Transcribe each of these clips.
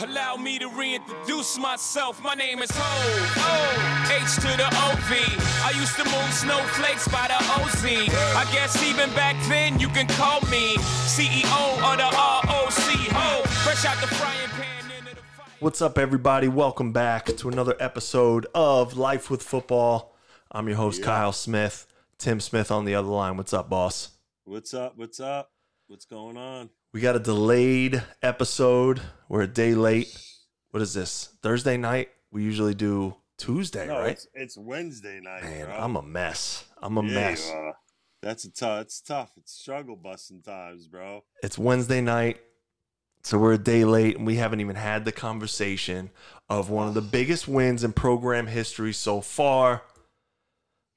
Allow me to reintroduce myself. My name is Ho. O H to the O V. I used to move snowflakes by the OZ. I guess even back then you can call me CEO of the ROC. Ho. Fresh out the frying pan into the. What's up, everybody? Welcome back to another episode of Life with Football. I'm your host, Kyle Smith. Tim Smith on the other line. What's up, boss? What's up? What's up? What's going on? We got a delayed episode. We're a day late. What is this? Thursday night? We usually do Tuesday, No, right? it's, it's Wednesday night. Man, bro. I'm a mess. I'm a Yeah, mess. That's a tough. It's tough. It's struggle busting times, bro. It's Wednesday night. So we're a day late and we haven't even had the conversation of one of the biggest wins in program history so far.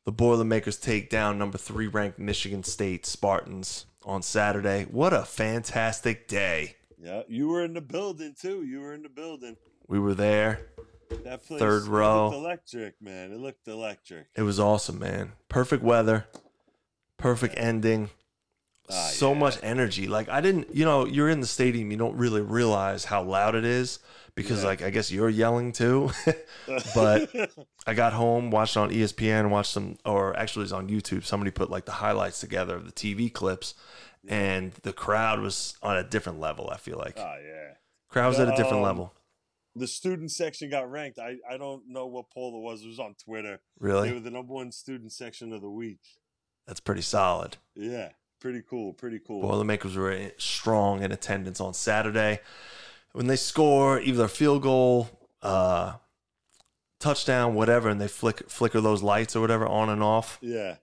The Boilermakers take down number three ranked Michigan State Spartans on Saturday. What a fantastic day. Yeah, you were in the building too. You were in the building. We were there. That place, Third it row. looked electric, man. It looked electric. It was awesome, man. Perfect weather, perfect ending. Ah, so yeah. much energy. Like I didn't, you know, you're in the stadium, you don't really realize how loud it is because Yeah. like I guess you're yelling too. but I got home, watched on ESPN, watched some, or actually it was on YouTube. Somebody put like the highlights together of the TV clips, and the crowd was on a different level. I feel like oh yeah. crowd was at a different Um, level. The student section got ranked. I, I don't know what poll it was. It was on Twitter. Really? They were the number one student section of the week. that's pretty solid. Yeah, pretty cool. Pretty cool. Boilermakers were strong in attendance on Saturday. When they score either a field goal, uh, touchdown, whatever, and they flick flicker those lights or whatever on and off, yeah.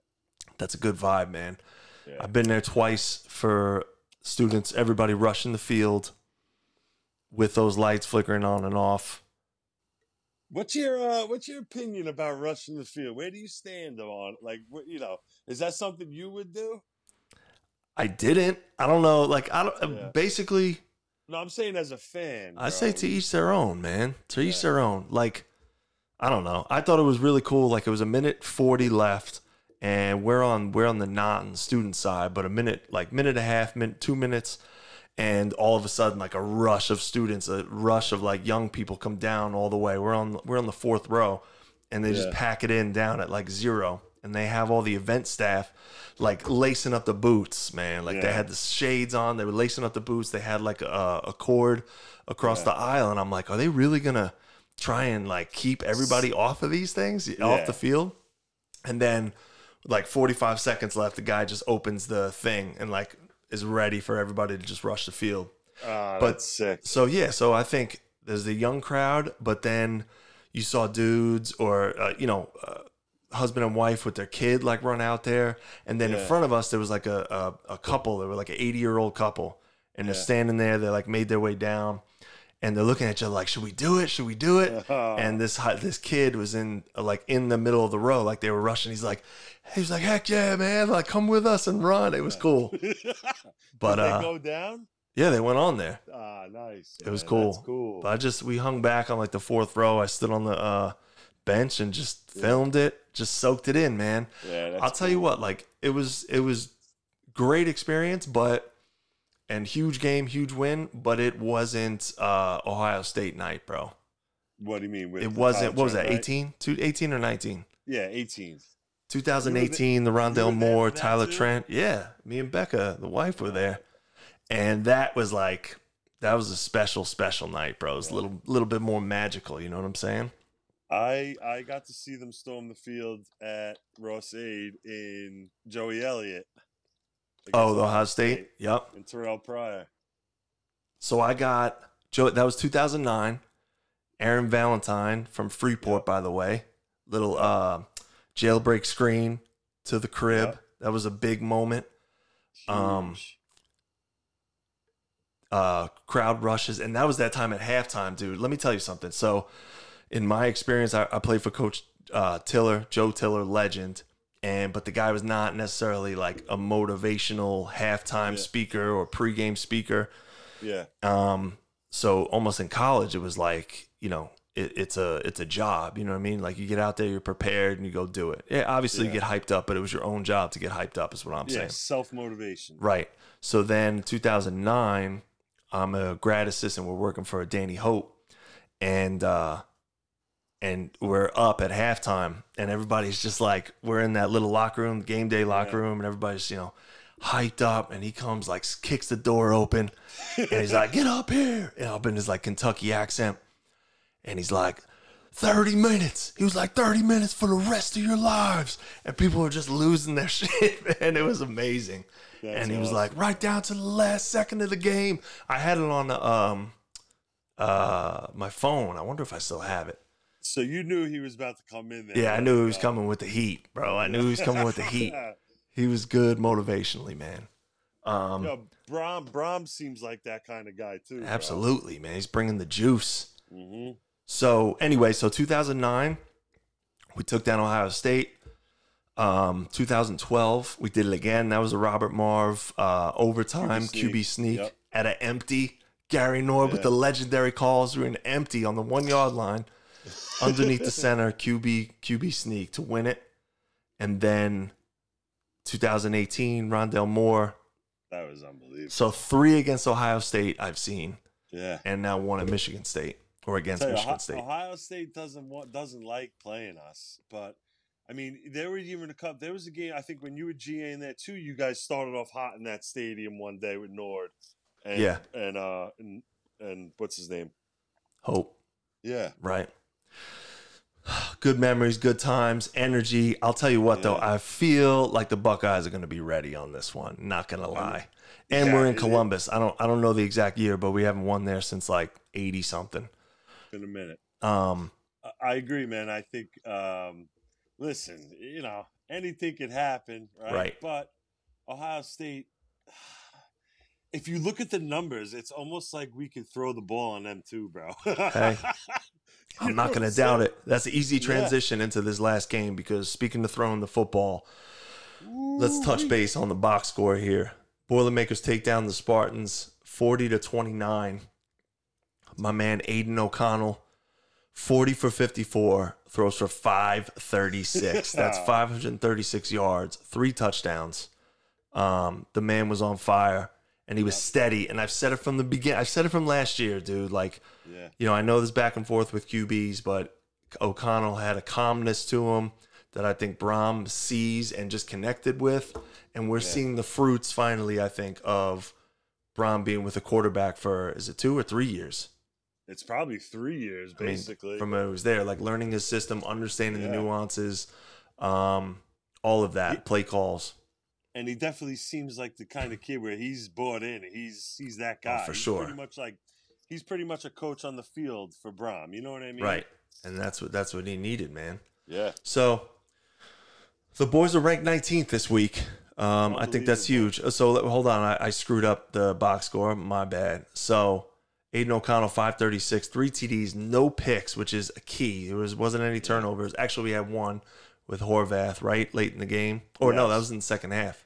that's a good vibe, man. Yeah. I've been there twice for students, everybody rushing the field with those lights flickering on and off. What's your uh, what's your opinion about rushing the field? Where do you stand on like what you know? Is that something you would do? I didn't. I don't know. Like I don't. Yeah. Basically, No, I'm saying as a fan. I say to each their own, man. To each their own. Like, I don't know. I thought it was really cool. Like it was a minute forty left, and we're on we're on the non student side, but a minute like minute and a half, minute two minutes, and all of a sudden like a rush of students, a rush of like young people come down all the way. We're on we're on the fourth row, and they just pack it in down at like zero, and they have all the event staff like lacing up the boots, man. Like they had the shades on, they were lacing up the boots. They had like a, a cord across Yeah. the aisle, and I'm like, are they really gonna try and like keep everybody off of these things off the field? And then, like 45 seconds left, the guy just opens the thing and like is ready for everybody to just rush the field. Ah, but- that's sick. So yeah, so I think there's the young crowd, but then you saw dudes or uh, you know. Uh, husband and wife with their kid like run out there and then in front of us there was like a, a, a couple they were like an 80 year old couple and they're Yeah. standing there they like made their way down and they're looking at you like should we do it should we do it and this this kid was in like in the middle of the row like they were rushing he's like he was like heck yeah man like come with us and run it was cool but Did they uh go down? yeah they went on there Ah, nice. it was cool. That's cool. but i just we hung back on like the fourth row i stood on the uh bench and just filmed it just soaked it in man. Yeah, i'll tell you what like it was it was great experience but and huge game huge win but it wasn't uh ohio state night bro. What do you mean? With it wasn't what was that run, 18 Two- 18 or 19 Yeah, 18. 2018 the Rondale were there moore tyler too? trent yeah me and becca the wife were there. And that was like that was a special special night bro. It was a little little bit more magical you know what i'm saying I I got to see them storm the field at Ross-Ade in Joey Elliott. oh the ohio state yep and Terrell Pryor. So I got Joe. That was 2009. Aaron Valentine from Freeport, by the way. Little uh, jailbreak screen to the crib. Yep. That was a big moment. Um, Uh, crowd rushes, and that was that time at halftime, dude. Let me tell you something. So, in my experience, I, I played for Coach uh, Tiller, Joe Tiller, legend. And but the guy was not necessarily like a motivational halftime Yeah. speaker or pregame speaker. yeah, Um, so almost in college, it was like you know, it, it's a it's a job. You know what I mean? Like you get out there, you're prepared, and you go do it. Yeah, obviously you get hyped up, but it was your own job to get hyped up. Is what I'm yeah, saying. self motivation. Right. So then 2009, I'm a grad assistant. We're working for Danny Hope, and uh, and we're up at halftime, and everybody's just like we're in that little locker room, game day locker Yeah. room, and everybody's you know hyped up, and he comes like kicks the door open, and he's like, "Get up here!" and up in his like Kentucky accent, and he's like. 30 minutes. He was like 30 minutes for the rest of your lives. And people were just losing their shit, man. It was amazing. That's and he was like, right down to the last second of the game. I had it on the um uh my phone. I wonder if I still have it. So you knew he was about to come in there. Yeah, I knew he was Uh, coming with the heat, bro. I knew he was coming with the heat. He was good motivationally, man. Um Yo, Brohm Brohm seems like that kind of guy too. absolutely, man. He's bringing the juice. hmm So anyway, so 2009, we took down Ohio State. Um, 2012, we did it again. That was a Robert Marve uh, overtime QB QB sneak. sneak, Yep. at an empty. Gary Nord with the legendary calls. We were in empty on the one yard line, underneath the center. QB QB sneak to win it, and then 2018, Rondale Moore. That was unbelievable. So three against Ohio State I've seen, Yeah. and now one at Michigan State or against you, Michigan Ohio, State. Ohio State doesn't want doesn't like playing us, but I mean, there were even a cup. There was a game I think when you were GA in there too. You guys started off hot in that stadium one day with Nord, and, Yeah. and uh and and what's his name? Hope. Yeah, right? Good memories, good times, energy. I'll tell you what, though, I feel like the Buckeyes are going to be ready on this one. Not going to lie. And we're in Columbus. I don't, I don't know the exact year, but we haven't won there since like eighty something. in a minute. Um, I- agree, man. I think. um Listen, you know, anything could happen, right? Right. But Ohio State. If you look at the numbers, it's almost like we could throw the ball on them too, bro. Hey, I'm not going to doubt it. That's an easy Yeah. transition into this last game because speaking of throwing the football, let's touch base on the box score here. Boilermakers take down the Spartans 40 to 29. My man Aidan O'Connell, 40 for 54, throws for 536. That's 536 yards, three touchdowns. Um, the man was on fire and he was steady. And I've said it from the beginning. I've said it from last year, dude. Like, Yeah. you know, I know this back and forth with QBs, but O'Connell had a calmness to him that I think Brohm sees and just connected with. And we're Yeah. seeing the fruits finally, I think, of Brohm being with a quarterback for is it two or three years? It's probably three years, I mean, basically. from when it was there, like learning his system, understanding the nuances, um, all of that, He- play calls. And he definitely seems like the kind of kid where he's bought in. He's he's that guy Oh, for He's sure. Pretty much like he's pretty much a coach on the field for Brohm. You know what I mean? Right. And that's what that's what he needed, man. Yeah. So the boys are ranked 19th this week. Um, I think that's huge. So hold on, I, I screwed up the box score. My bad. So Aidan O'Connell 536, three TDs, no picks, which is a key. There was wasn't any turnovers. Actually, we had one with Horvath right late in the game. Or no, that was in the second half,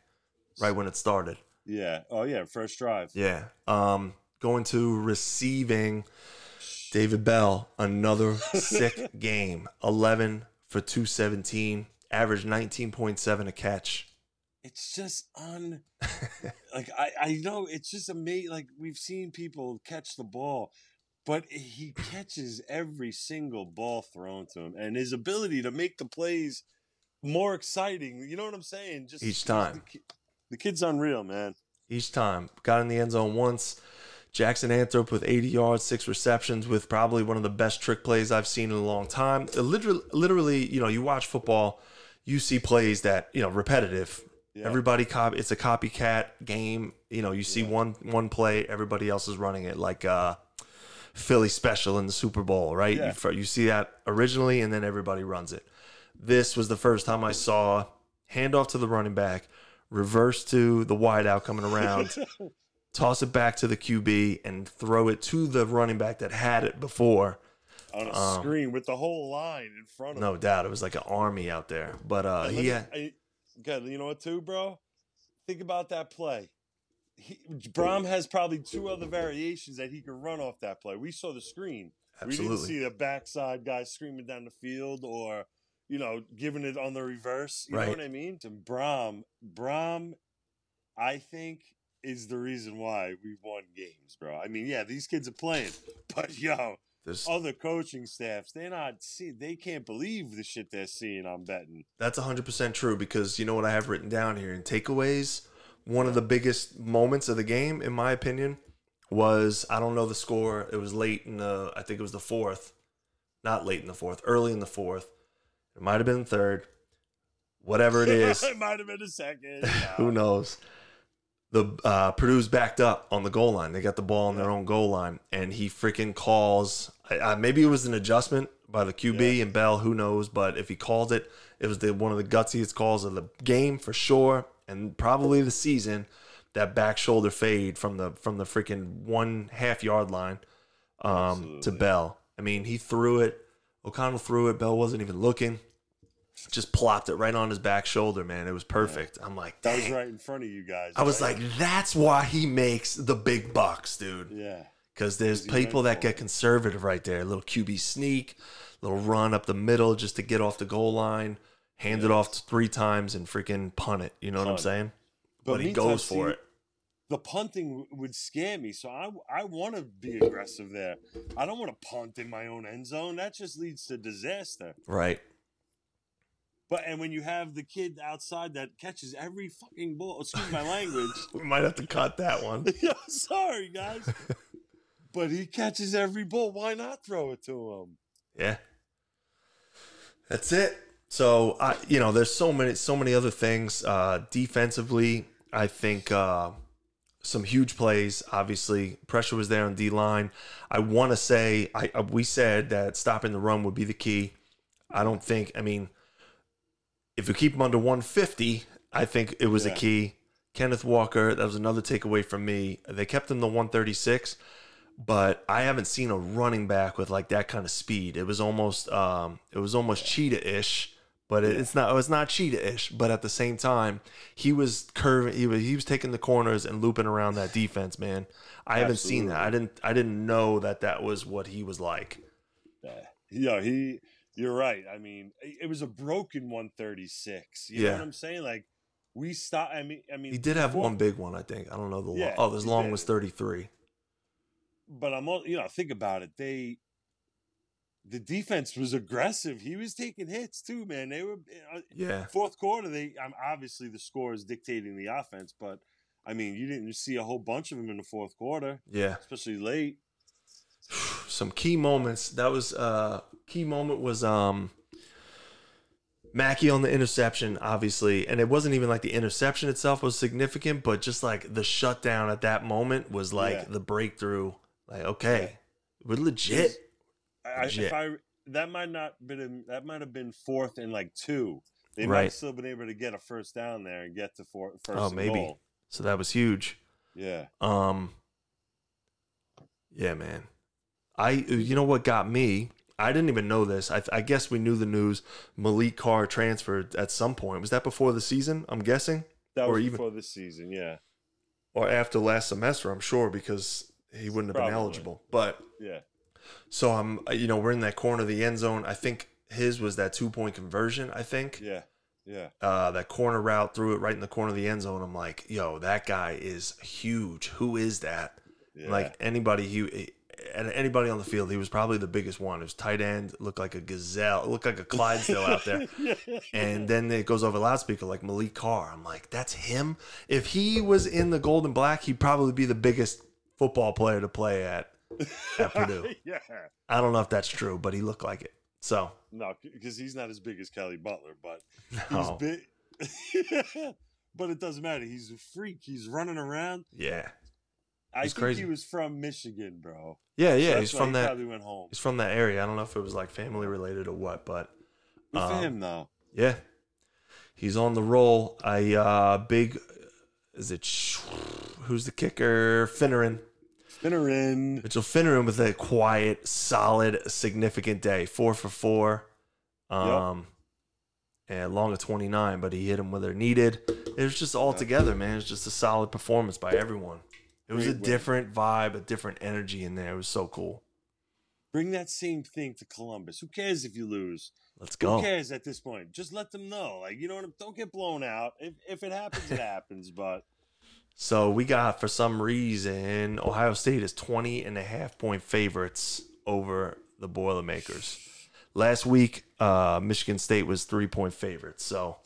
right when it started. Yeah. Oh yeah. First drive. Yeah. Um, going to receiving David Bell, another sick game. 11 for 217, average 19.7 a catch. It's just un. like I I know it's just amazing. Like we've seen people catch the ball. But he catches every single ball thrown to him, and his ability to make the plays more exciting. You know what I'm saying? Just Each time. The, kid's unreal, man. Each time. Got in the end zone once. Jackson Anthrop with 80 yards, six receptions, with probably one of the best trick plays I've seen in a long time. Literally, literally, you know, you watch football, you see plays that, you know, repetitive. Yeah. Everybody cop it's a copycat game. You know, you see one one play, everybody else is running it like uh Philly special in the Super Bowl, right? Yeah. You, you see that originally and then everybody runs it. This was the first time I saw handoff to the running back, reverse to the wideout coming around, toss it back to the QB and throw it to the running back that had it before. on a Um, screen with the whole line in front of him. No doubt, it was like an army out there. But uh, he had, I-. You know what, too, bro? Think about that play. He, Brohm has probably two other variations that he can run off that play. We saw the screen. Absolutely. We didn't see the backside guy screaming down the field or, you know, giving it on the reverse. You Right. know what I mean? To Brohm, Brohm, I think is the reason why we won games, bro. I mean, yeah, these kids are playing, but yo, There's, other coaching staffs, they're not see, they can't believe the shit they're seeing I'm betting. That's 100% true because you know what I have written down here in takeaways? One of the biggest moments of the game, in my opinion, was I don't know the score. It was late in the, I think it was the fourth. Not late in the fourth, early in the fourth. It might have been third. Whatever it is, it might have been a second. who knows? The uh, Purdue's backed up on the goal line. They got the ball on their own goal line, and he freaking calls. I, I, maybe it was an adjustment by the QB Yeah. and Bell. Who knows? But if he called it, it was the one of the gutsiest calls of the game for sure, and probably the season. That back shoulder fade from the from the freaking one half yard line um, to Bell. I mean, he threw it. O'Connell threw it. Bell wasn't even looking. Just plopped it right on his back shoulder, man. It was perfect. I'm like, That was right in front of you guys. I was like, that's why he makes the big bucks, dude. yeah, Because there's he people that get conservative right there. A little QB sneak, little run up the middle just to get off the goal line, hand it Yeah. off three times and freaking punt it. You know what I'm saying? But, he goes for it. The punting would scare me, so I I want to be aggressive there. I don't want to punt in my own end zone. That just leads to disaster. Right. But and when you have the kid outside that catches every fucking ball, excuse my language. We might have to cut that one. yeah, sorry guys, but he catches every ball. Why not throw it to him? Yeah. That's it. So I you know, there's so many so many other things. Uh defensively, I think uh some huge plays. Obviously, pressure was there on D line. I want to say I we said that stopping the run would be the key. I don't think. I mean, if you keep them under 150, I think it was a key. Kenneth Walker, that was another takeaway from me. They kept him to 136, but I haven't seen a running back with like that kind of speed. It was almost um it was almost cheetah-ish, but it, it's not it was not cheetah-ish, but at the same time, he was curving he was he was taking the corners and looping around that defense, man. I haven't seen that. I didn't I didn't know that that was what he was like. Yeah, yeah, he. You're right. I mean, it was a broken 136. You know Yeah. what I'm saying? Like we stopped. I mean, I mean, He did have before- one big one, I think. I don't know the long. Oh, his long did. was 33. but I'm all you know. Think about it. They, the defense was aggressive. He was taking hits too, man. They were uh, Yeah. fourth quarter. They um, obviously the score is dictating the offense, but I mean, you didn't see a whole bunch of them in the fourth quarter, Yeah. especially late. some key moments. That was uh key moment was um Mackey on the interception, obviously, and it wasn't even like the interception itself was significant, but just like the shutdown at that moment was like Yeah. the breakthrough. Like, okay, we're legit. I, if I that might not been that might have been fourth and like two. They might have still been able to get a first down there and get to four, first Oh, maybe. goal. So that was huge. Yeah. Um, yeah, man. I you know what got me? I didn't even know this. I, I guess we knew the news. Maliq Carr transferred at some point. Was that before the season? I'm guessing, That Or was even- before the season, yeah. or after last semester. I'm sure because he wouldn't have been eligible. But Yeah. So I'm, you know, we're in that corner of the end zone. I think his was that two point conversion. I think Yeah. Yeah. uh, that corner route threw it right in the corner of the end zone. I'm like, yo, that guy is huge. Who is that? Yeah. Like anybody he and anybody on the field, he was probably the biggest one. It was tight end, looked like a gazelle, looked like a Clydesdale out there. And then it goes over loudspeaker like Maliq Carr. I'm like, that's him. If he was in the gold and black, he'd probably be the biggest football player to play at at Purdue. yeah. I don't know if that's true, but he looked like it. So No, because he's not as big as Kelly Butler, but he's no. big. but it doesn't matter. He's a freak. He's running around. yeah, I He's think crazy. he was from Michigan, bro. yeah, yeah. that's he's from he that. Probably went home. He's from that area. I don't know if it was like family related or what, but Good for um, him, though. Yeah. He's on the roll. I uh big is it who's the kicker? Fineran. Fineran. Mitchell Fineran with a quiet, solid, significant day. Four for four. Um and long of 29, but he hit them where they're needed. It was just all together, man. It was just a solid performance by everyone. It was a win. different vibe, a different energy in there. It was so cool. Bring that same thing to Columbus. Who cares if you lose? Let's go. Who cares at this point? Just let them know. Like you know, what don't get blown out. If if it happens, it happens. But So we got for some reason Ohio State is 20 and a half point favorites over the Boilermakers. Last week, uh, Michigan State was three point favorites. So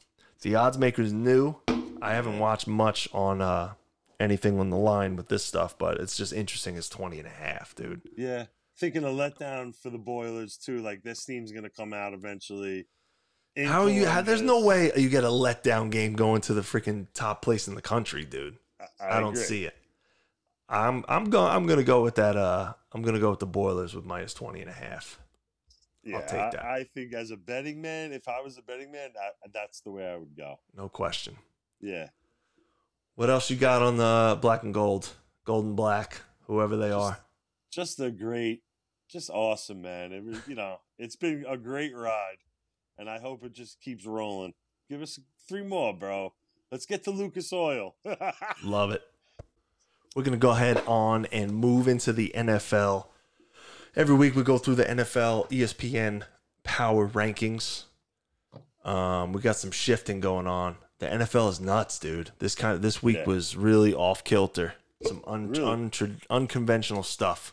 the odds makers knew. I haven't watched much on uh, anything on the line with this stuff, but it's just interesting. It's 20 and a half, dude. Yeah. Thinking a letdown for the Boilers too. Like this team's gonna come out eventually. How are you? How, there's no way you get a letdown game going to the freaking top place in the country, dude. I, I, don't see it. I'm I'm going I'm going to go with that uh I'm going to go with the Boilers with minus 20 and a half. Yeah, take I- that. I, think as a betting man, if I was a betting man, that, that's the way I would go. No question. Yeah. What else you got on the black and gold, golden black, whoever they are? Just a great, just awesome, man. It was, you know, it's been a great ride, and I hope it just keeps rolling. Give us three more, bro. Let's get to Lucas Oil. Love it. We're going to go ahead on and move into the NFL. Every week we go through the NFL ESPN power rankings. Um, we got some shifting going on. The NFL is nuts, dude. This kind of this week Yeah. was really off kilter. Some un- Really? untra- unconventional stuff.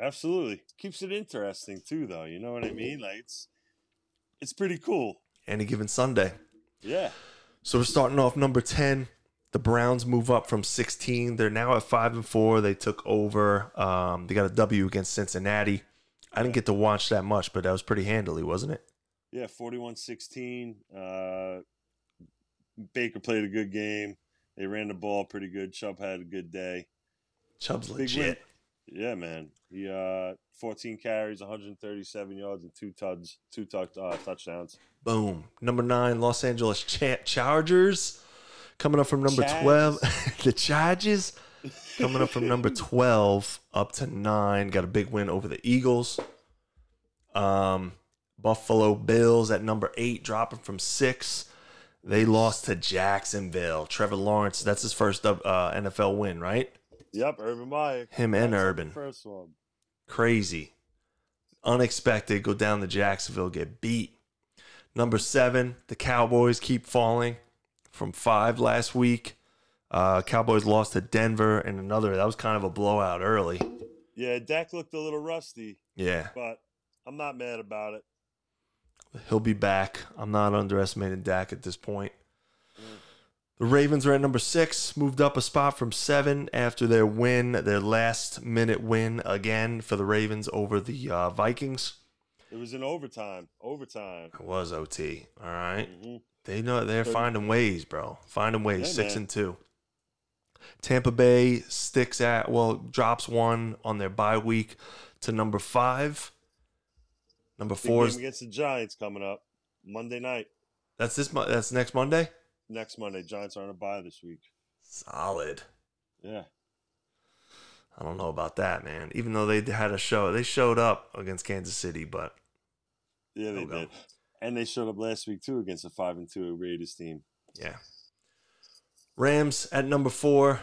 Absolutely, keeps it interesting too, though. You know what I mean? Like it's, it's pretty cool. Any given Sunday. Yeah. So we're starting off number 10. The Browns move up from 16. They're now at 5 and 4. They took over. Um, they got a W against Cincinnati. I didn't get to watch that much, but that was pretty handily, wasn't it? Yeah, 41-16. Uh, Baker played a good game. They ran the ball pretty good. Chubb had a good day. Chubb's Big legit. Yeah, man. He uh 14 carries, 137 yards, and two tuds, two tuck, uh, touchdowns. Boom. Number 9, Los Angeles Cha- Chargers. Coming up from number Chargers. 12. the Chargers. Coming up from number 12 up to 9. Got a big win over the Eagles. Um, Buffalo Bills at number 8, dropping from 6. They lost to Jacksonville. Trevor Lawrence, that's his first uh, NFL win, right? Yep, Urban Meyer. Him and That's Urban. First one. Crazy. Unexpected. Go down to Jacksonville, get beat. Number seven, the Cowboys keep falling from five last week. Uh, Cowboys lost to Denver and another. That was kind of a blowout early. Yeah, Dak looked a little rusty, Yeah, but I'm not mad about it. he'll be back. I'm not underestimating Dak at this point. The Ravens are at number six, moved up a spot from seven after their win, their last minute win again for the Ravens over the uh, Vikings. It was in overtime. Overtime. It was OT. All right. hmm They know they're finding ways, bro. Finding ways. Yeah, Six man. and two. Tampa Bay sticks at well, drops one on their bye week to number five. Number Big four game is against the Giants coming up Monday night. that's this. That's next Monday. Next Monday, Giants are on a bye this week. Solid. Yeah. I don't know about that, man. Even though they had a show, they showed up against Kansas City, but Yeah, they did. And they showed up last week too against a five and two Raiders team. yeah. Rams at number four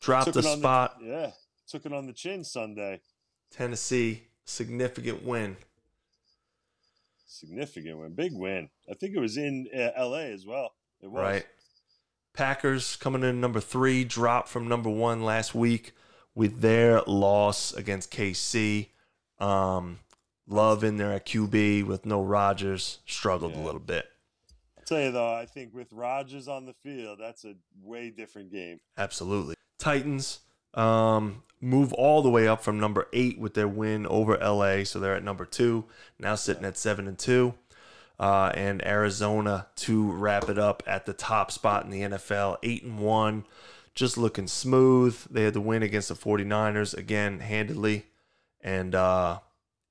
dropped Took a on the- spot. yeah, took it on the chin Sunday. Tennessee significant win. Significant win, big win. I think it was in uh, L.A. as well. It was Right. Packers coming in number three, dropped from number one last week with their loss against KC. Um, Love in there at QB with no Rodgers struggled a little bit. I'll tell you though, I think with Rodgers on the field, that's a way different game. Absolutely. Titans um, move all the way up from number eight with their win over LA, so they're at number two now, sitting at seven and two. Uh, and Arizona to wrap it up at the top spot in the NFL, eight and one, just looking smooth. They had the win against the 49ers again handedly, and uh,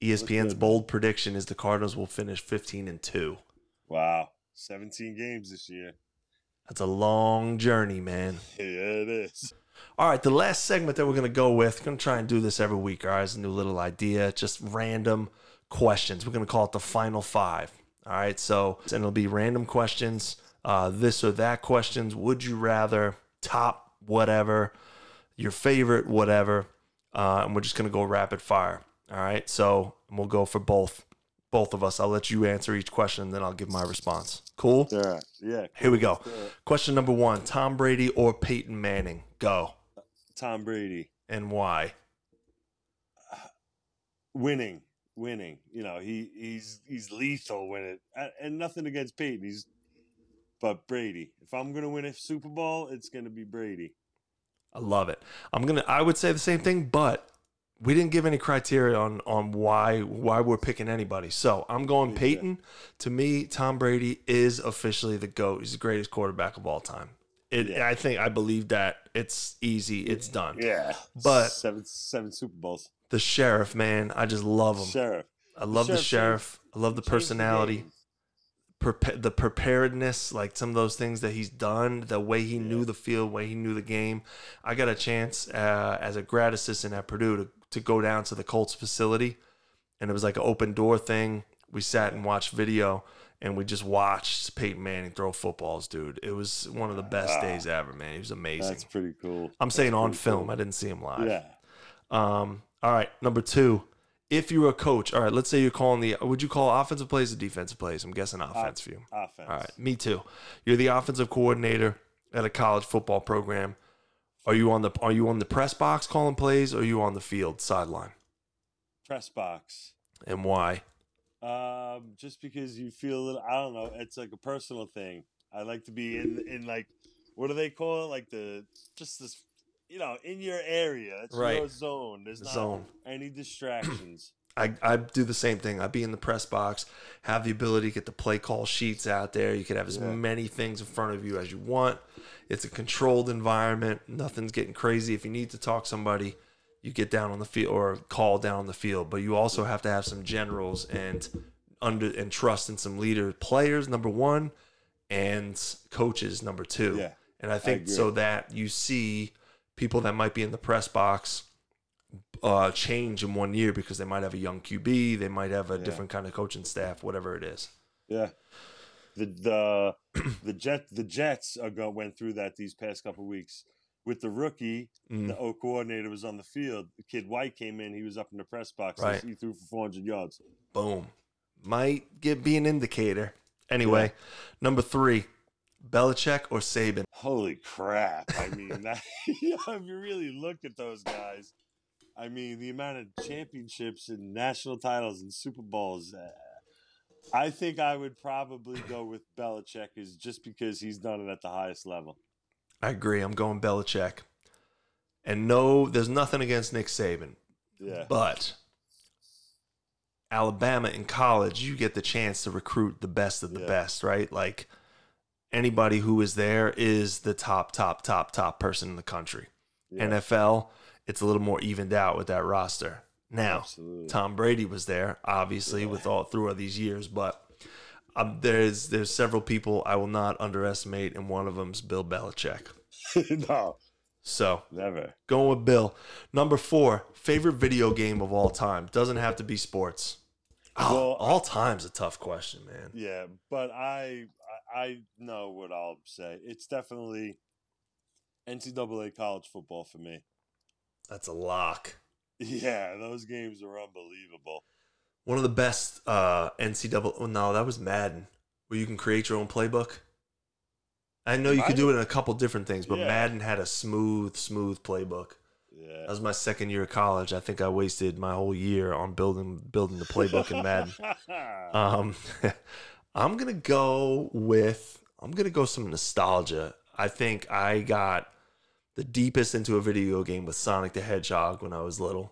ESPN's bold prediction is the Cardinals will finish 15 and two. Wow, 17 games this year. That's a long journey, man. Yeah, it is. All right, the last segment that we're going to go with, going to try and do this every week, all right, it's a new little idea, just random questions. We're going to call it the final five. All right, so and it'll be random questions, uh, this or that questions. Would you rather, top, whatever, your favorite, whatever. Uh, and we're just going to go rapid fire. All right, so we'll go for both both of us. I'll let you answer each question, and then I'll give my response. Cool. All right. Yeah. Here we go. cool. Let's do it. Question number one: Tom Brady or Peyton Manning? Go Tom Brady and why? winning, winning. You know, he he's he's lethal when it and- nothing against Peyton. He's but Brady. If I'm gonna win a Super Bowl, it's gonna be Brady. I love it. I'm gonna. I would say the same thing, but we didn't give any criteria on on why why we're picking anybody. So I'm going Yeah. Peyton. To me, Tom Brady is officially the goat. He's the greatest quarterback of all time. It. Yeah. I think I believe that it's easy. It's done. Yeah. But- seven seven Super Bowls. The sheriff, man, I just love him. Sheriff. I love the Sheriff sheriff. I love the Changed the personality. Prepa- the preparedness, like some of those things that he's done, the way he knew the field, way he knew the game. I got a chance uh, as a grad assistant at Purdue to, to go down to the Colts facility, and it was like an open door thing. We sat and watched video, and we just watched Peyton Manning throw footballs, dude. It was one of the best days ever, man. He was amazing. That's pretty cool. I'm saying on film. cool. I didn't see him live. Yeah. Um, all right, number two. If you were a coach, all right, let's say you're calling the, would you call offensive plays or defensive plays? I'm guessing offense for you. Offense. All right, me too. You're the offensive coordinator at a college football program. Are you on the Are you on the press box calling plays, or are you on the field sideline? Press box. And why? Um, just because you feel a little, I don't know. It's like a personal thing. I like to be in in like what do they call it? Like the just this, you know, in your area. It's Right. your zone. There's not Zone. any distractions. I, I do the same thing. I'd be in the press box, have the ability to get the play call sheets out there. You could have as Yeah. many things in front of you as you want. It's a controlled environment. Nothing's getting crazy. If you need to talk somebody, you get down on the field or call down on the field. But you also have to have some generals and under and trust in some leader players, number one, and coaches, number two. Yeah, And I think agree. so that you see people that might be in the press box uh, change in one year because they might have a young QB, they might have a Yeah. different kind of coaching staff, whatever it is. Yeah. The the the jet the Jets are went through that these past couple weeks with the rookie. Mm. The O coordinator was on the field. The kid White came in. He was up in the press box. Right. He threw for 400 yards. Boom. Might get be an indicator. Anyway, number three, Belichick or Saban? Holy crap! I mean, that, if you really look at those guys, I mean, the amount of championships and national titles and Super Bowls. Uh, I think I would probably go with Belichick, is just because he's done it at the highest level. I agree. I'm going Belichick. And no, there's nothing against Nick Saban, Yeah, but Alabama in college, you get the chance to recruit the best of the Yeah. best, right? Like anybody who is there is the top, top, top, top person in the country. yeah, NFL, it's a little more evened out with that roster. Now, absolutely. Tom Brady was there, obviously, with all through all these years, but um, there's there's several people I will not underestimate, and one of them's Bill Belichick. no, So never. going with Bill. Number four, favorite video game of all time. Doesn't have to be sports. Oh, Well, all time's a tough question, man. Yeah, but I, I I know what I'll say. It's definitely NCAA college football for me. That's a lock. Yeah, those games are unbelievable. One of the best uh, NCAA. Oh, no, that was Madden, where you can create your own playbook. I know you could do it in a couple different things, but Yeah. Madden had a smooth, smooth playbook. Yeah. That was my second year of college. I think I wasted my whole year on building building the playbook in Madden. Um, I'm gonna go with I'm gonna go some nostalgia. I think I got the deepest into a video game with Sonic the Hedgehog when I was little.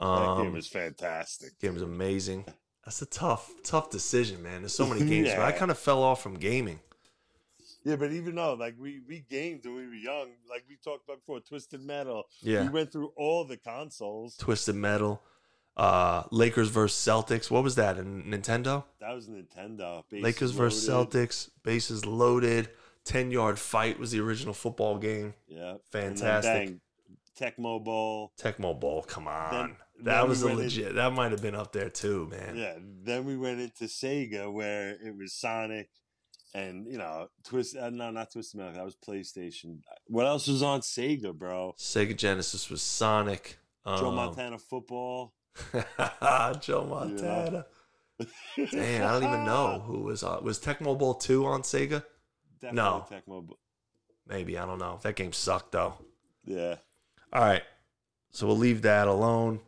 Yeah. that Um, game was fantastic. Game was amazing. That's a tough, tough decision, man. There's so many games, but I kind of fell off from gaming. Yeah, but even though like we we gamed when we were young, like we talked about before, Twisted Metal. Yeah, We went through all the consoles. Twisted Metal, uh, Lakers versus Celtics. What was that in Nintendo? That was Nintendo. Bases Lakers versus loaded. Celtics. Bases loaded. Ten yard fight was the original football game. Yeah. Fantastic. bang, Tecmo Bowl. Tecmo Bowl, come on. Then- that then we was a went in- legit. that might have been up there too, man. Yeah. Then we went into Sega where it was Sonic and you know Twist. Uh, no, not Twisted Metal. That was PlayStation. What else was on Sega, bro? Sega Genesis was Sonic. Joe Um, Montana football. Joe Montana. Damn, I don't even know who was uh, was Tecmo Bowl two on Sega. Definitely No. Tecmo. Bo- Maybe I don't know. That game sucked though. Yeah. All right, so we'll leave that alone.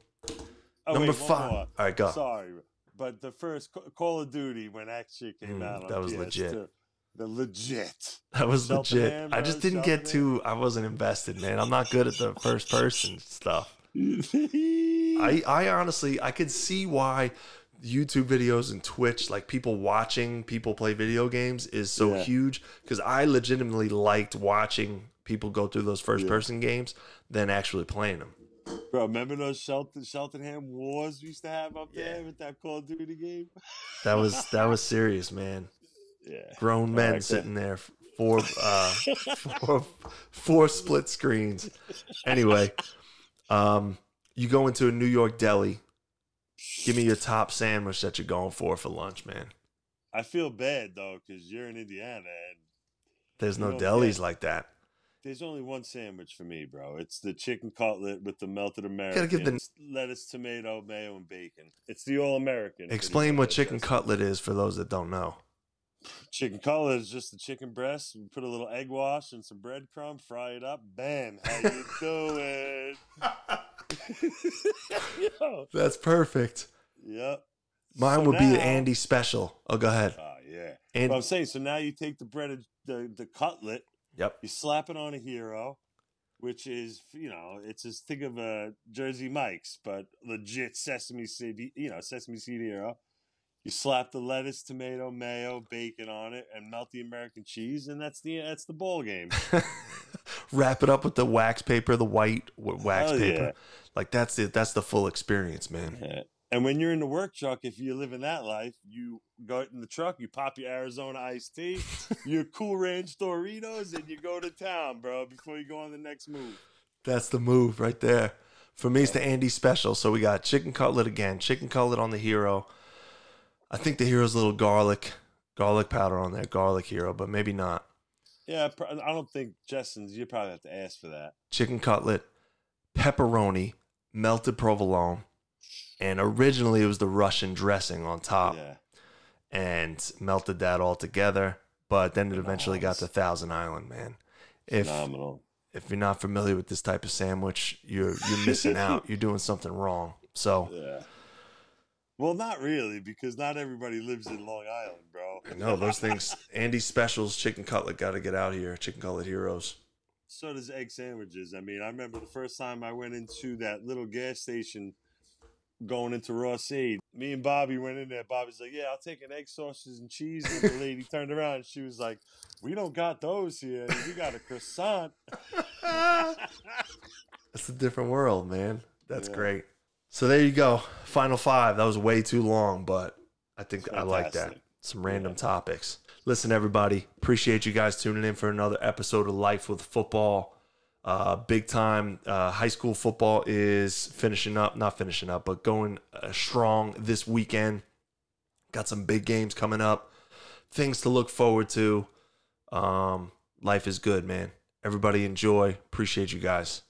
Oh, Number wait, five. All right, go. Sorry, but the first Call of Duty when that shit came Mm, out, that was PS2, legit. The legit. That was legit. Cheltenham, I just didn't get Cheltenham. too. I wasn't invested, man. I'm not good at the first person stuff. I I honestly I could see why YouTube videos and Twitch, like people watching people play video games, is so Yeah. huge because I legitimately liked watching people go through those first person games than actually playing them. Bro, remember those Shelton Sheltonham wars we used to have up there Yeah. with that Call of Duty game? That was that was serious, man. Yeah. Grown men Alright, sitting there, four, uh, four, four split screens. Anyway, um, you go into a New York deli. Give me your top sandwich that you're going for for lunch, man. I feel bad though, because you're in Indiana and There's no delis get- like that. There's only one sandwich for me, bro. It's the chicken cutlet with the melted American, give the- lettuce, tomato, mayo, and bacon. It's the all American. Explain what chicken cutlet is for those that don't know. Chicken cutlet is just the chicken breast. We put a little egg wash and some breadcrumb, fry it up. Bam! How you doing? Yo. That's perfect. Yep. Mine So would be the Andy special. Oh, go ahead. Oh yeah. And I'm saying so now you take the breaded the the cutlet, yep, you slap it on a hero, which is you know it's as think of a Jersey Mike's, but legit Sesame City, you know Sesame Seed hero. You slap the lettuce, tomato, mayo, bacon on it, and melt the American cheese, and that's the that's the ball game. wrap it up with the wax paper, the white wax Hell paper. yeah. Like that's it. That's the full experience, man. Yeah. And when you're in the work truck, if you're living that life, you go in the truck, you pop your Arizona iced tea, your Cool Ranch Doritos, and you go to town, bro, before you go on the next move. That's the move right there. For me, it's the Andy special. So we got chicken cutlet again, chicken cutlet on the hero. I think the hero's a little garlic, garlic powder on there, garlic hero, but maybe not. Yeah, I don't think Justin's. You probably have to ask for that. Chicken cutlet, pepperoni, melted provolone, and originally it was the Russian dressing on top, Yeah, and melted that all together. But then it eventually got to Thousand Island, man. If phenomenal. if you're not familiar with this type of sandwich, you're you're missing out. You're doing something wrong. So Yeah. Well, not really, because not everybody lives in Long Island, bro. no, those things. Andy specials, chicken cutlet, got to get out here. Chicken cutlet heroes. So does egg sandwiches. I mean, I remember the first time I went into that little gas station going into raw seed. Me and Bobby went in there. Bobby's like, Yeah, I'll take an egg, sausage, and cheese. And the lady turned around and she was like, We don't got those here. We got a croissant. That's a different world, man. That's Yeah. great. So there you go. Final five. That was way too long, but I think I like that. Some random Yeah. topics. Listen, everybody, appreciate you guys tuning in for another episode of Life with Football. Uh, big time uh, high school football is finishing up, not finishing up, but going uh, strong this weekend. Got some big games coming up, things to look forward to. Um, life is good, man. Everybody enjoy. Appreciate you guys.